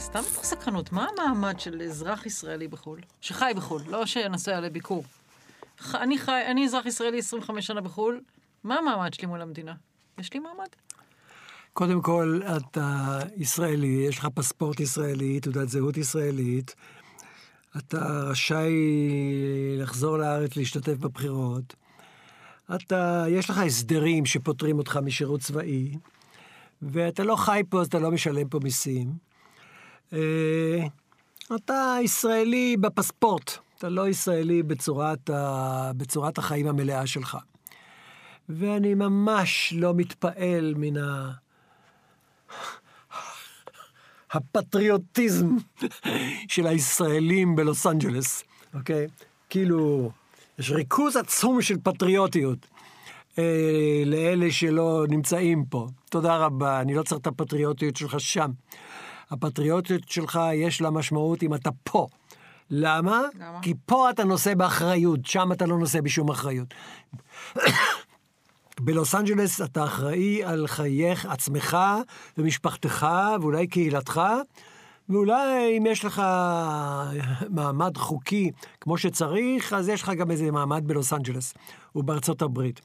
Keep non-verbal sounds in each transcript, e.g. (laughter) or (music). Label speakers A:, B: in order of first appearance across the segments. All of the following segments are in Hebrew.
A: סתם מתוך סקרנות, מה המעמד של אזרח ישראלי בחו"ל? שחי בחו"ל, לא שנוסע לביקור. ח- אני חי, אני אזרח ישראלי 25 שנה בחו"ל, מה המעמד שלי מול המדינה? יש לי מעמד?
B: קודם כל, אתה ישראלי, יש לך פספורט ישראלי, תעודת זהות ישראלית, אתה רשאי לחזור לארץ להשתתף בבחירות, אתה, יש לך הסדרים שפוטרים אותך משירות צבאי, ואתה לא חי פה, אז אתה לא משלם פה מיסים. אה, אתה ישראלי בפספורט, אתה לא ישראלי בצורת, ה, בצורת החיים המלאה שלך. ואני ממש לא מתפעל מן ה... הפטריוטיזם של הישראלים בלוס אנג'לס, אוקיי? כאילו, יש ריכוז עצום של פטריוטיות אה, לאלה שלא נמצאים פה. תודה רבה, אני לא צריך את הפטריוטיות שלך שם. הפטריוטיות שלך יש לה משמעות אם אתה פה. למה?
A: למה?
B: כי פה אתה נושא באחריות, שם אתה לא נושא בשום אחריות. (coughs) בלוס אנג'לס אתה אחראי על חייך, עצמך ומשפחתך ואולי קהילתך, ואולי אם יש לך מעמד חוקי כמו שצריך, אז יש לך גם איזה מעמד בלוס אנג'לס ובארצות הברית.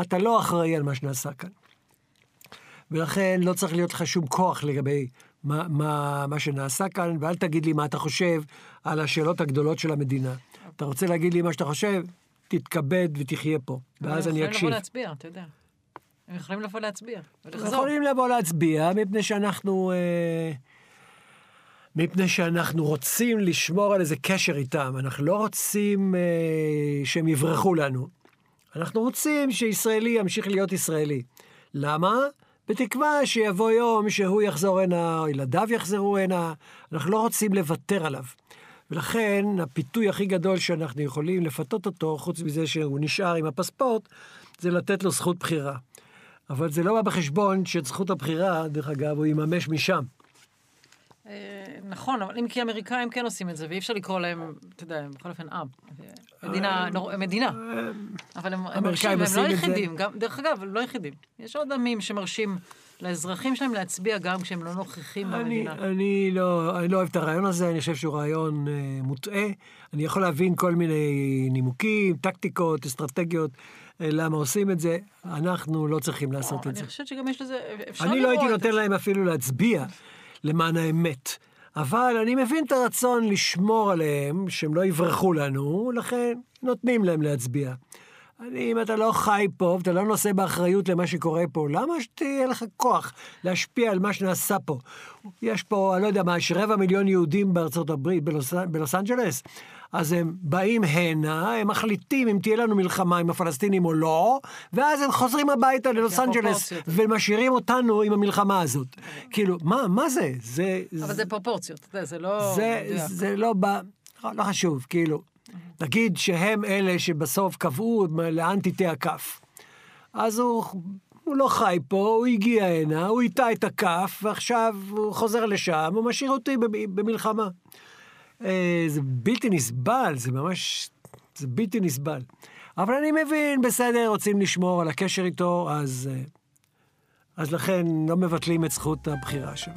B: אתה לא אחראי על מה שנעשה כאן. ולכן לא צריך להיות לך שום כוח לגבי מה, מה, מה שנעשה כאן, ואל תגיד לי מה אתה חושב על השאלות הגדולות של המדינה. אתה רוצה להגיד לי מה שאתה חושב? תתכבד ותחיה פה, ואז אני
A: הם
B: אקשיב.
A: יכולים לבוא להצביע, אתה יודע. הם יכולים לבוא להצביע ולחזור.
B: יכולים לבוא להצביע, מפני שאנחנו... אה, מפני שאנחנו רוצים לשמור על איזה קשר איתם. אנחנו לא רוצים אה, שהם יברחו לנו. אנחנו רוצים שישראלי ימשיך להיות ישראלי. למה? בתקווה שיבוא יום שהוא יחזור הנה, או ילדיו יחזרו הנה. אנחנו לא רוצים לוותר עליו. ולכן, הפיתוי הכי גדול שאנחנו יכולים לפתות אותו, חוץ מזה שהוא נשאר עם הפספורט, זה לתת לו זכות בחירה. אבל זה לא בא בחשבון שאת זכות הבחירה, דרך אגב, הוא יממש משם.
A: אה, נכון, אבל אם כי האמריקאים כן עושים את זה, ואי אפשר לקרוא להם, אתה יודע, בכל אופן עם. מדינה, נור- מדינה. אבל הם מרשים, הם לא. גם- דרך אגב, הם לא היחידים. יש עוד עמים שמרשים לאזרחים שלהם להצביע גם כשהם לא נוכחים במדינה.
B: אני, לא, אני לא אוהב את הרעיון הזה, אני חושב שהוא רעיון אה, מוטעה. אני יכול להבין כל מיני נימוקים, טקטיקות, אסטרטגיות, אה, למה עושים את זה. אנחנו לא צריכים לעשות את זה.
A: אני חושבת שגם יש לזה, אפשר
B: אני לא הייתי
A: לראות-
B: נותן להם אפילו להצביע למען האמת. אבל אני מבין את הרצון לשמור עליהם, שהם לא יברחו לנו, לכן נותנים להם להצביע. אני, אם אתה לא חי פה ואתה לא נושא באחריות למה שקורה פה, למה שתהיה לך כוח להשפיע על מה שנעשה פה? יש פה, אני לא יודע מה, יש רבע מיליון יהודים בארצות הברית, בלוס, בלוס אנג'לס, אז הם באים הנה, הם מחליטים אם תהיה לנו מלחמה עם הפלסטינים או לא, ואז הם חוזרים הביתה ללוס אנג'לס. ומשאירים אותנו עם המלחמה הזאת. כאילו, מה, מה זה? זה...
A: אבל זה פרופורציות, זה לא...
B: זה. זה לא בא, לא, לא חשוב, כאילו. נגיד שהם אלה שבסוף קבעו לאן תטה הכף. אז הוא, הוא לא חי פה, הוא הגיע הנה, הוא איתה את הכף, ועכשיו הוא חוזר לשם, הוא משאיר אותי במ- במלחמה. אה, זה בלתי נסבל, זה ממש... זה בלתי נסבל. אבל אני מבין, בסדר, רוצים לשמור על הקשר איתו, אז... אה, אז לכן לא מבטלים את זכות הבחירה שלו.